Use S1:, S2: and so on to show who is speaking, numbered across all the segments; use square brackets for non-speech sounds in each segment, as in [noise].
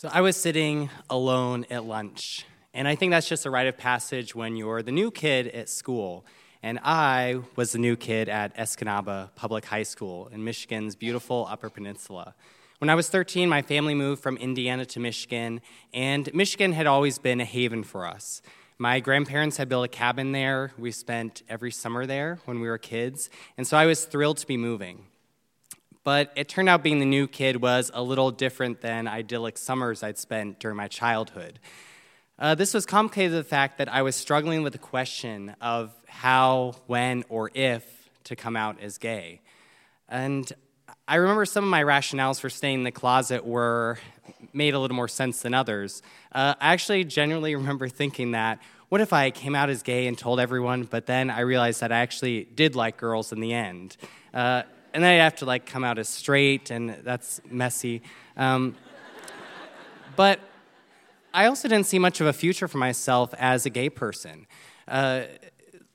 S1: So I was sitting alone at lunch, and I think that's just a rite of passage when you're the new kid at school. And I was the new kid at Escanaba Public High School in Michigan's beautiful Upper Peninsula. When I was 13, my family moved from Indiana to Michigan, and Michigan had always been a haven for us. My grandparents had built a cabin there. We spent every summer there when we were kids, and so I was thrilled to be moving. But it turned out being the new kid was a little different than idyllic summers I'd spent during my childhood. Uh, this was complicated by the fact that I was struggling with the question of how, when, or if to come out as gay. And I remember some of my rationales for staying in the closet were made a little more sense than others. Uh, I actually genuinely [laughs] remember thinking that what if I came out as gay and told everyone, but then I realized that I actually did like girls in the end? Uh, and then I have to like come out as straight, and that's messy. Um, but I also didn't see much of a future for myself as a gay person. Uh,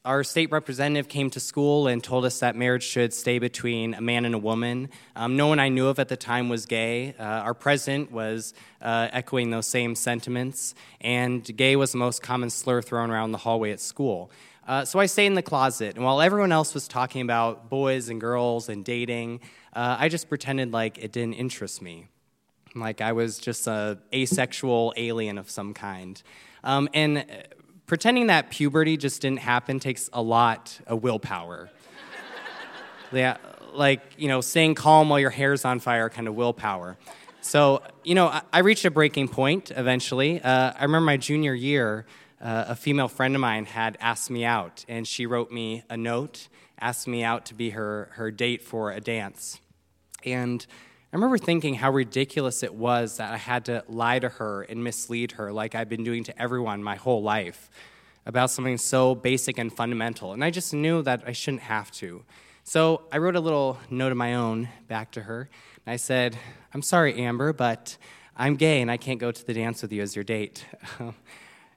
S1: our state representative came to school and told us that marriage should stay between a man and a woman. Um, no one I knew of at the time was gay. Uh, our president was uh, echoing those same sentiments, and gay was the most common slur thrown around the hallway at school. Uh, so I stayed in the closet, and while everyone else was talking about boys and girls and dating, uh, I just pretended like it didn't interest me. Like I was just a asexual alien of some kind. Um, and uh, pretending that puberty just didn't happen takes a lot of willpower. [laughs] yeah, like, you know, staying calm while your hair's on fire kind of willpower. So, you know, I, I reached a breaking point eventually. Uh, I remember my junior year, uh, a female friend of mine had asked me out, and she wrote me a note, asked me out to be her, her date for a dance. And I remember thinking how ridiculous it was that I had to lie to her and mislead her like I've been doing to everyone my whole life about something so basic and fundamental. And I just knew that I shouldn't have to. So I wrote a little note of my own back to her. And I said, I'm sorry, Amber, but I'm gay and I can't go to the dance with you as your date. [laughs]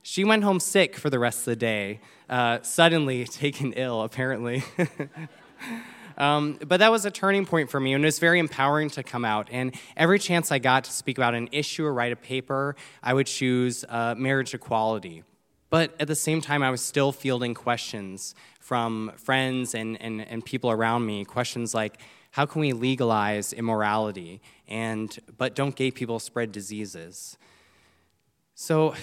S1: She went home sick for the rest of the day, uh, suddenly [laughs] taken ill, apparently. [laughs] um, but that was a turning point for me, and it was very empowering to come out. And every chance I got to speak about an issue or write a paper, I would choose uh, marriage equality. But at the same time, I was still fielding questions from friends and, and, and people around me. Questions like, how can we legalize immorality? And, but don't gay people spread diseases? So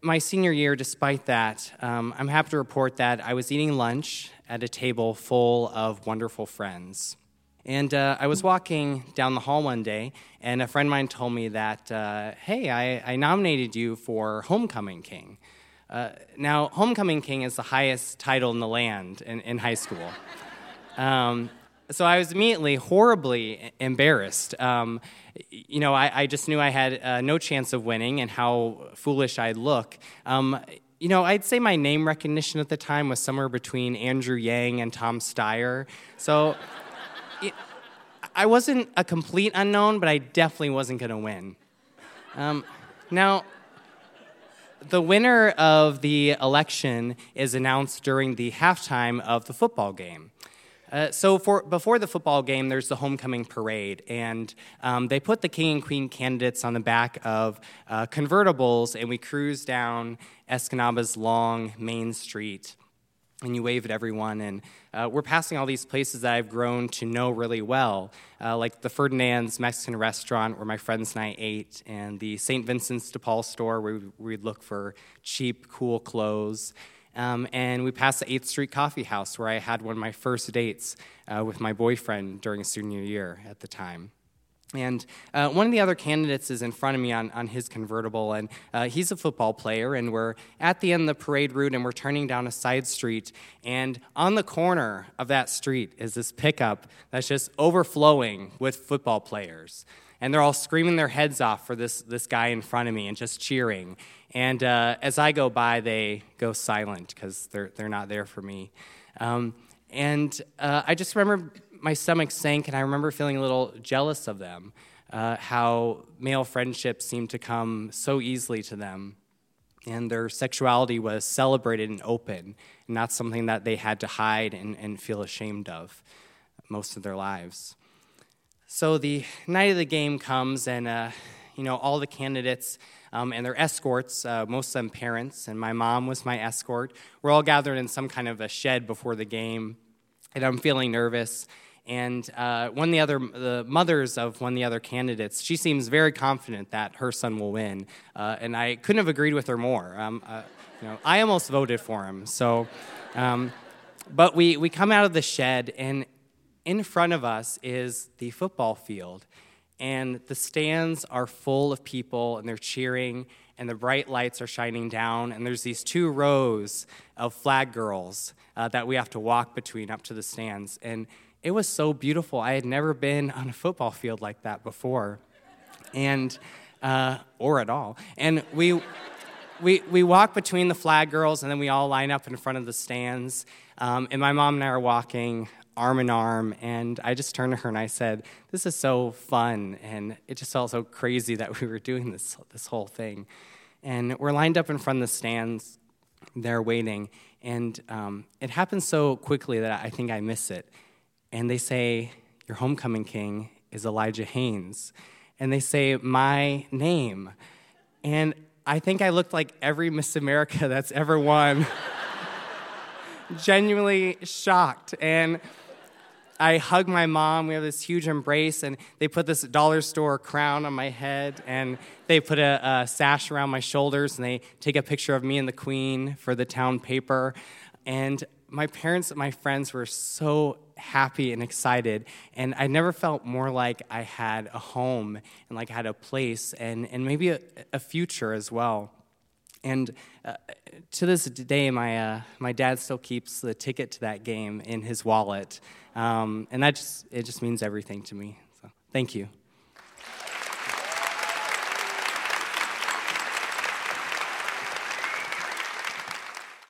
S1: my senior year, despite that, um, I'm happy to report that I was eating lunch at a table full of wonderful friends. And uh, I was walking down the hall one day, and a friend of mine told me that, uh, hey, I, I, nominated you for Homecoming King. Uh, now, Homecoming King is the highest title in the land in, in high school. Um, so I was immediately horribly embarrassed. Um, you know, I, I, just knew I had uh, no chance of winning and how foolish I'd look. Um, you know, I'd say my name recognition at the time was somewhere between Andrew Yang and Tom Steyer. So [laughs] it, I wasn't a complete unknown, but I definitely wasn't going to win. Um, now, the winner of the election is announced during the halftime of the football game. Uh, so for, before the football game, there's the homecoming parade, and um, they put the king and queen candidates on the back of uh, convertibles, and we cruise down Escanaba's long main street, and you wave at everyone, and uh, we're passing all these places that I've grown to know really well, uh, like the Ferdinand's Mexican restaurant where my friends and I ate, and the St. Vincent's de Paul store where we'd look for cheap, cool clothes. Um, and we passed the 8th Street Coffee House where I had one of my first dates uh, with my boyfriend during senior year at the time. And uh, one of the other candidates is in front of me on, on his convertible, and uh, he's a football player. And we're at the end of the parade route, and we're turning down a side street. And on the corner of that street is this pickup that's just overflowing with football players. And they're all screaming their heads off for this, this guy in front of me and just cheering. And uh, as I go by, they go silent because they're, they're not there for me. Um, and uh, I just remember my stomach sank, and I remember feeling a little jealous of them, uh, how male friendships seemed to come so easily to them. And their sexuality was celebrated and open, not something that they had to hide and, and feel ashamed of most of their lives. So the night of the game comes, and uh, you know, all the candidates um, and their escorts, uh, most of them parents, and my mom was my escort. We're all gathered in some kind of a shed before the game, and I'm feeling nervous. And uh, one of the other, the mothers of one of the other candidates, she seems very confident that her son will win, uh, and I couldn't have agreed with her more. Um, uh, you know, I almost voted for him. So, um, but we we come out of the shed, and in front of us is the football field, and the stands are full of people, and they're cheering, and the bright lights are shining down, and there's these two rows of flag girls uh, that we have to walk between up to the stands, and it was so beautiful. I had never been on a football field like that before, and uh, or at all. And we we we walk between the flag girls, and then we all line up in front of the stands. Um, and my mom and I are walking arm in arm, and I just turned to her and I said, "This is so fun," and it just felt so crazy that we were doing this this whole thing. And we're lined up in front of the stands. They're waiting, and um, it happens so quickly that I think I miss it and they say, Your homecoming king is Elijah Haynes. And they say, My name. And I think I looked like every Miss America [laughs] that's ever won. [laughs] Genuinely shocked. And I hug my mom. We have this huge embrace, and they put this dollar store crown on my head, and they put a, a, sash around my shoulders, and they take a picture of me and the queen for the town paper. And my parents and my friends were so happy and excited and i never felt more like i had a home and like i had a place and, and maybe a, a future as well. And uh, to this day my, uh, my dad still keeps the ticket to that game in his wallet. Um, and that just it just means everything to me. So thank you